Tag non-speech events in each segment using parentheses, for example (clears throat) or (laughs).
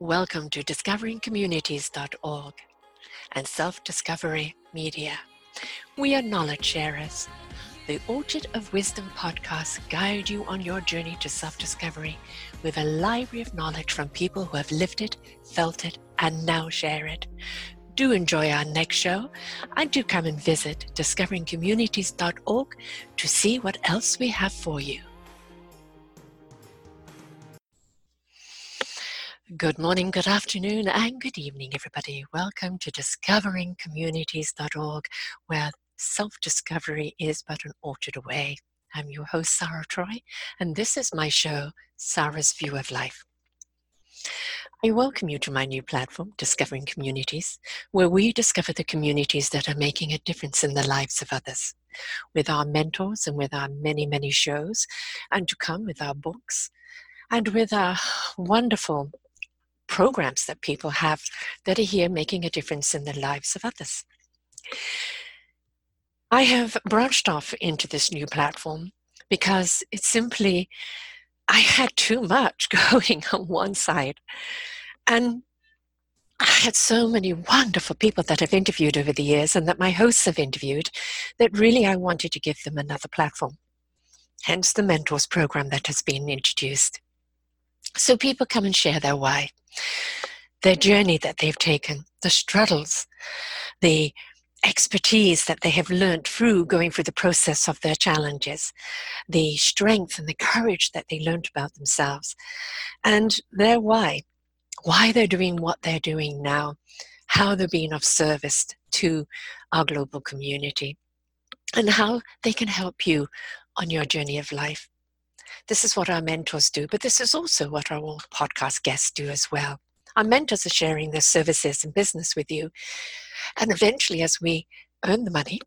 Welcome to discoveringcommunities.org and Self Discovery Media. We are knowledge sharers. The Orchard of Wisdom podcast guide you on your journey to self discovery with a library of knowledge from people who have lived it, felt it, and now share it. Do enjoy our next show and do come and visit discoveringcommunities.org to see what else we have for you. Good morning, good afternoon, and good evening, everybody. Welcome to discoveringcommunities.org, where self discovery is but an orchard away. I'm your host, Sarah Troy, and this is my show, Sarah's View of Life. I welcome you to my new platform, Discovering Communities, where we discover the communities that are making a difference in the lives of others, with our mentors and with our many, many shows, and to come with our books and with our wonderful programs that people have that are here making a difference in the lives of others. I have branched off into this new platform because it's simply, I had too much (laughs) going on one side. And I had so many wonderful people that I've interviewed over the years and that my hosts have interviewed that really I wanted to give them another platform. Hence the Mentors program that has been introduced. So people come and share their why their journey that they've taken, the struggles, the expertise that they have learned through going through the process of their challenges, the strength and the courage that they learned about themselves, and their why, why they're doing what they're doing now, how they're being of service to our global community, and how they can help you on your journey of life. This is what our mentors do, but this is also what our podcast guests do as well. Our mentors are sharing their services and business with you. And eventually, as we earn the money,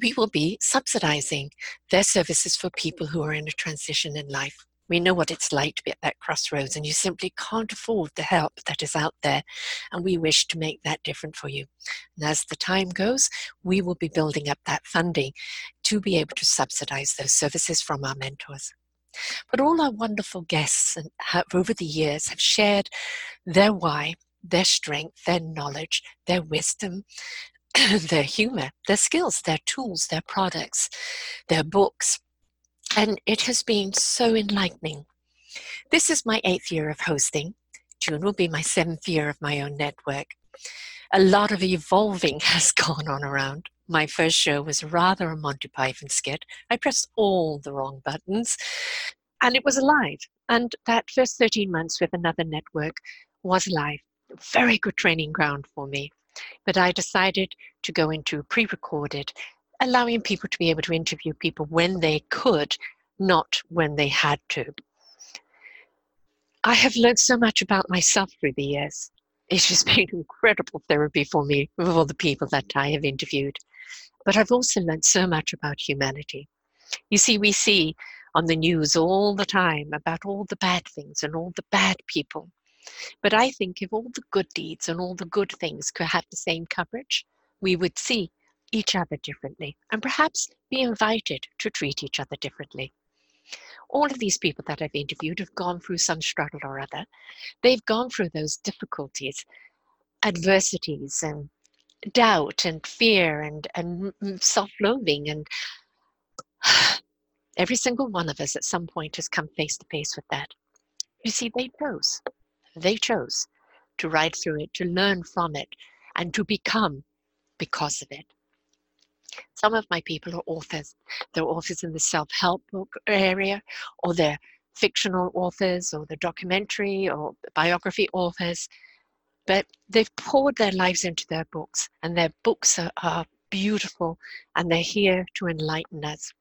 we will be subsidizing their services for people who are in a transition in life. We know what it's like to be at that crossroads, and you simply can't afford the help that is out there. And we wish to make that different for you. And as the time goes, we will be building up that funding to be able to subsidize those services from our mentors. But all our wonderful guests have, over the years have shared their why, their strength, their knowledge, their wisdom, (clears throat) their humor, their skills, their tools, their products, their books. And it has been so enlightening. This is my eighth year of hosting. June will be my seventh year of my own network. A lot of evolving (laughs) has gone on around. My first show was rather a Monty Python skit. I pressed all the wrong buttons, and it was alive. And that first 13 months with another network was live. Very good training ground for me. But I decided to go into pre recorded, allowing people to be able to interview people when they could, not when they had to. I have learned so much about myself through the years. It has (laughs) been incredible therapy for me with all the people that I have interviewed. But I've also learned so much about humanity. You see, we see on the news all the time about all the bad things and all the bad people. But I think if all the good deeds and all the good things could have the same coverage, we would see each other differently and perhaps be invited to treat each other differently. All of these people that I've interviewed have gone through some struggle or other. They've gone through those difficulties, adversities, and doubt and fear and, and self-loathing and (sighs) every single one of us at some point has come face to face with that. You see they chose. They chose to ride through it to learn from it and to become because of it. Some of my people are authors. They're authors in the self-help book area or they're fictional authors or the documentary or biography authors but they've poured their lives into their books, and their books are, are beautiful and they're here to enlighten us.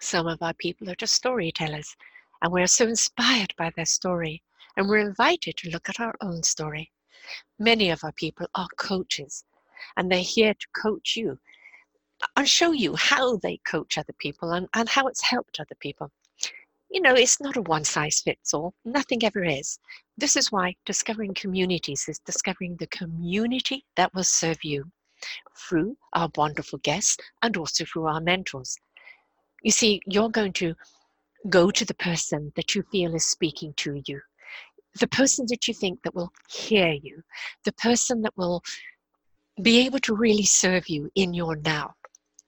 Some of our people are just storytellers, and we're so inspired by their story, and we're invited to look at our own story. Many of our people are coaches, and they're here to coach you and show you how they coach other people and, and how it's helped other people you know, it's not a one size fits all. Nothing ever is. This is why discovering communities is discovering the community that will serve you through our wonderful guests and also through our mentors. You see, you're going to go to the person that you feel is speaking to you. the person that you think that will hear you, the person that will be able to really serve you in your now.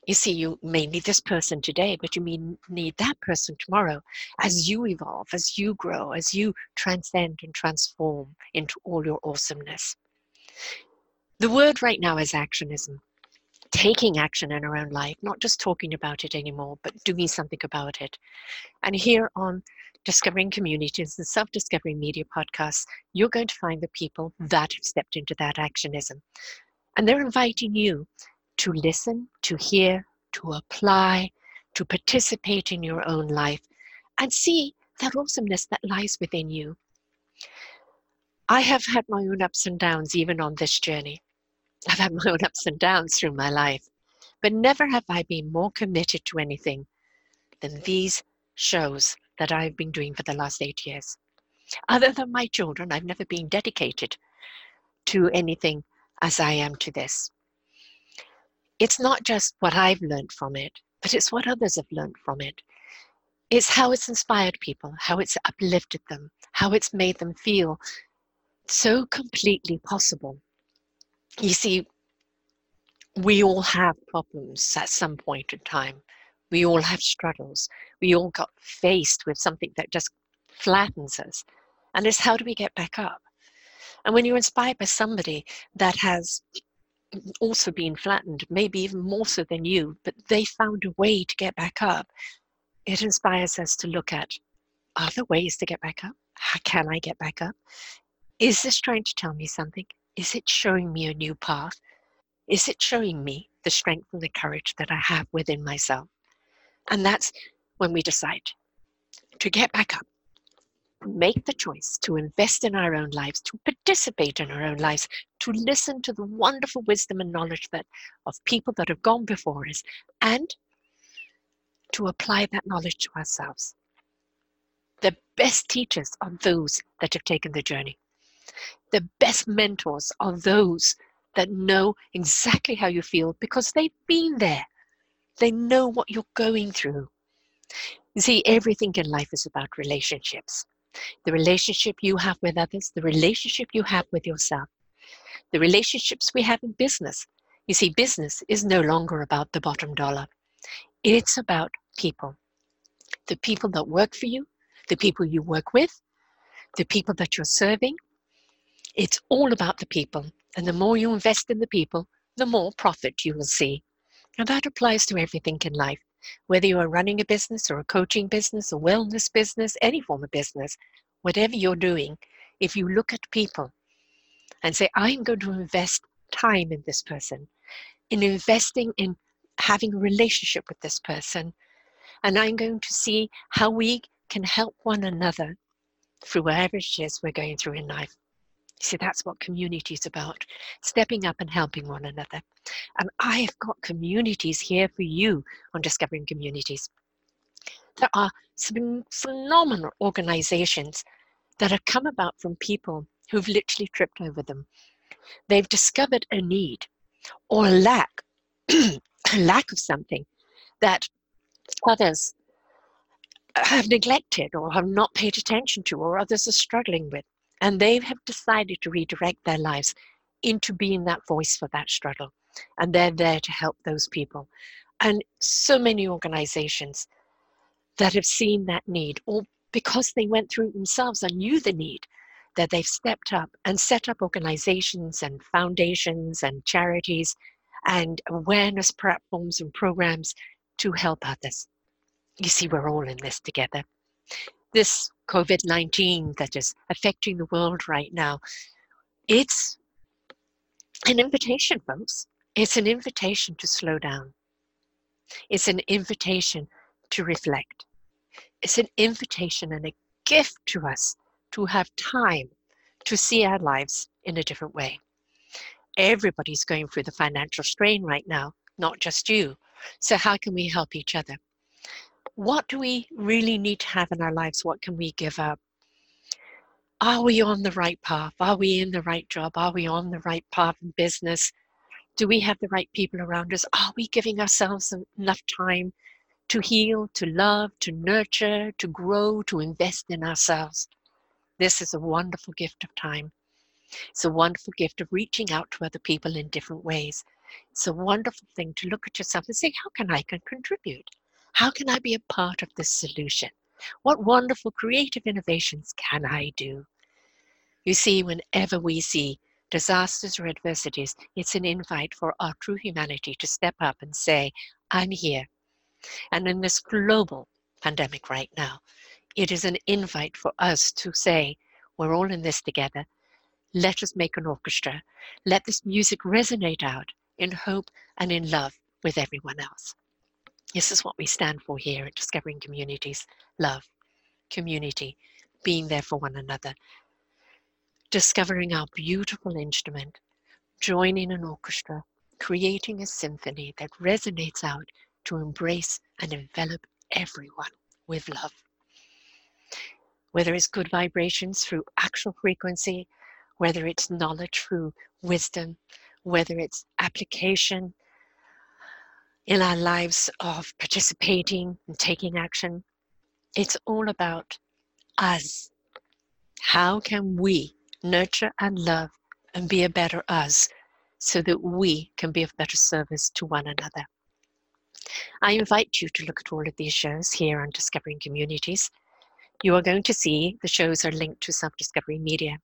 You see, you may need this person today, but you may need that person tomorrow as you evolve, as you grow, as you transcend and transform into all your awesomeness. The word right now is actionism. Taking action in our own life, not just talking about it anymore, but doing something about it. And here on Discovering Communities and Self Discovery Media podcasts, you're going to find the people that have stepped into that actionism. And they're inviting you to listen, to hear, to apply, to participate in your own life, and see that awesomeness that lies within you. I have had my own ups and downs even on this journey. I've had my own ups and downs through my life, but never have I been more committed to anything than these shows that I've been doing for the last eight years. Other than my children, I've never been dedicated to anything as I am to this it's not just what I've learned from it, but it's what others have learned from it. It's how it's inspired people, how it's uplifted them, how it's made them feel so completely possible. You see, we all have problems at some point in time. We all have struggles. We all got faced with something that just flattens us. And it's how do we get back up? And when you're inspired by somebody that has also been flattened, maybe even more so than you, but they found a way to get back up. It inspires us to look at other ways to get back up? How can I get back up? Is this trying to tell me something? Is it showing me a new path? Is it showing me the strength and the courage that I have within myself? And that's when we decide to get back up make the choice to invest in our own lives, to participate in our own lives, to listen to the wonderful wisdom and knowledge that of people that have gone before us, and to apply that knowledge to ourselves. The best teachers are those that have taken the journey. The best mentors are those that know exactly how you feel because they've been there. They know what you're going through. You see, everything in life is about relationships the relationship you have with others, the relationship you have with yourself, the relationships we have in business. You see, business is no longer about the bottom dollar, it's about people. The people that work for you, the people you work with, the people that you're serving. It's all about the people. And the more you invest in the people, the more profit you will see. And that applies to everything in life. Whether you are running a business or a coaching business, a wellness business, any form of business, whatever you're doing, if you look at people and say, I'm going to invest time in this person, in investing in having a relationship with this person, and I'm going to see how we can help one another through whatever it is we're going through in life. See, that's what community is about stepping up and helping one another. And I have got communities here for you on Discovering Communities. There are some phenomenal organizations that have come about from people who've literally tripped over them. They've discovered a need or lack, a (clears throat) lack of something that others have neglected or have not paid attention to or others are struggling with. And they have decided to redirect their lives into being that voice for that struggle. And they're there to help those people. And so many organizations that have seen that need, or because they went through it themselves and knew the need, that they've stepped up and set up organizations and foundations and charities and awareness platforms and programs to help others. You see, we're all in this together. This COVID 19 that is affecting the world right now, it's an invitation, folks. It's an invitation to slow down. It's an invitation to reflect. It's an invitation and a gift to us to have time to see our lives in a different way. Everybody's going through the financial strain right now, not just you. So, how can we help each other? What do we really need to have in our lives? What can we give up? Are we on the right path? Are we in the right job? Are we on the right path in business? Do we have the right people around us? Are we giving ourselves enough time to heal, to love, to nurture, to grow, to invest in ourselves? This is a wonderful gift of time. It's a wonderful gift of reaching out to other people in different ways. It's a wonderful thing to look at yourself and say, how can I contribute? How can I be a part of this solution? What wonderful creative innovations can I do? You see, whenever we see disasters or adversities, it's an invite for our true humanity to step up and say, I'm here. And in this global pandemic right now, it is an invite for us to say, we're all in this together. Let us make an orchestra. Let this music resonate out in hope and in love with everyone else. This is what we stand for here at Discovering Communities love, community, being there for one another, discovering our beautiful instrument, joining an orchestra, creating a symphony that resonates out to embrace and envelop everyone with love. Whether it's good vibrations through actual frequency, whether it's knowledge through wisdom, whether it's application in our lives of participating and taking action, it's all about us. How can we nurture and love and be a better us so that we can be of better service to one another. I invite you to look at all of these shows here on Discovering Communities. You are going to see the shows are linked to Self Discovery Media.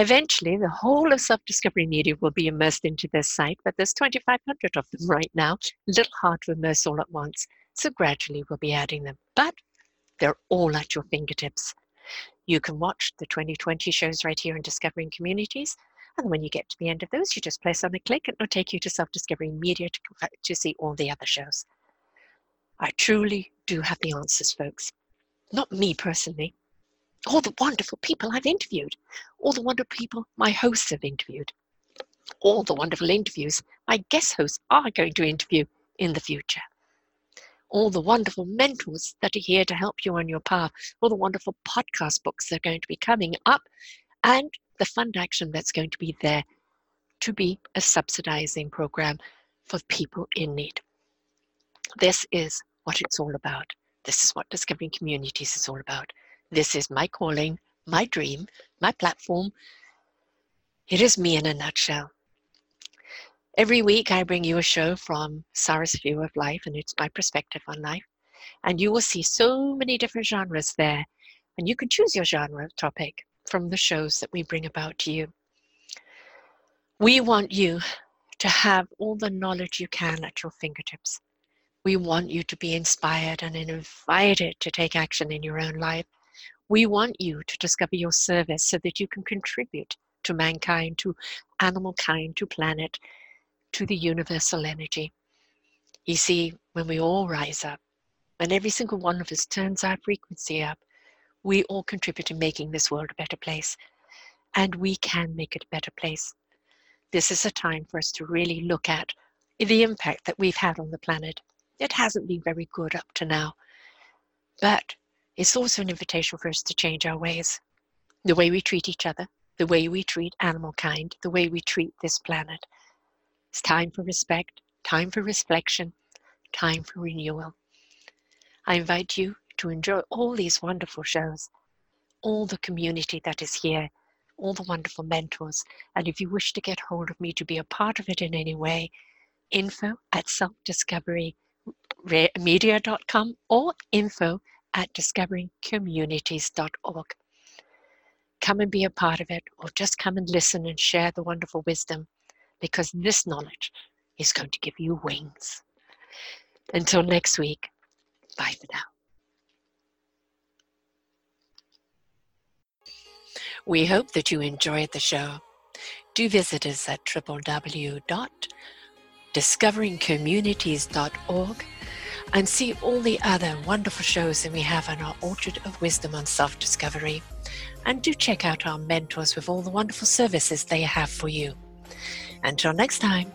Eventually, the whole of Self Discovery Media will be immersed into this site, but there's 2,500 of them right now. A little hard to immerse all at once, so gradually we'll be adding them. But they're all at your fingertips. You can watch the 2020 shows right here in Discovering Communities. And when you get to the end of those, you just place on a click and it'll take you to Self Discovery Media to, to see all the other shows. I truly do have the answers, folks. Not me personally. All the wonderful people I've interviewed, all the wonderful people my hosts have interviewed, all the wonderful interviews my guest hosts are going to interview in the future all the wonderful mentors that are here to help you on your path, all the wonderful podcast books that are going to be coming up, and the fund action that's going to be there to be a subsidizing program for people in need. This is what it's all about. This is what Discovering Communities is all about. This is my calling, my dream, my platform. It is me in a nutshell. Every week, I bring you a show from Sarah's view of life, and it's my perspective on life. And you will see so many different genres there. And you can choose your genre topic from the shows that we bring about to you. We want you to have all the knowledge you can at your fingertips. We want you to be inspired and invited to take action in your own life. We want you to discover your service so that you can contribute to mankind, to animal kind, to planet, to the universal energy. You see, when we all rise up, when every single one of us turns our frequency up, we all contribute to making this world a better place. And we can make it a better place. This is a time for us to really look at the impact that we've had on the planet. It hasn't been very good up to now. But it's also an invitation for us to change our ways. The way we treat each other, the way we treat animal kind, the way we treat this planet. It's time for respect, time for reflection, time for renewal. I invite you to enjoy all these wonderful shows, all the community that is here, all the wonderful mentors. And if you wish to get hold of me to be a part of it in any way, info at selfdiscoverymedia.com or info at discoveringcommunities.org. Come and be a part of it, or just come and listen and share the wonderful wisdom because this knowledge is going to give you wings. Until next week, bye for now. We hope that you enjoyed the show. Do visit us at www.discoveringcommunities.org and see all the other wonderful shows that we have on our Orchard of Wisdom on Self Discovery. And do check out our mentors with all the wonderful services they have for you. Until next time.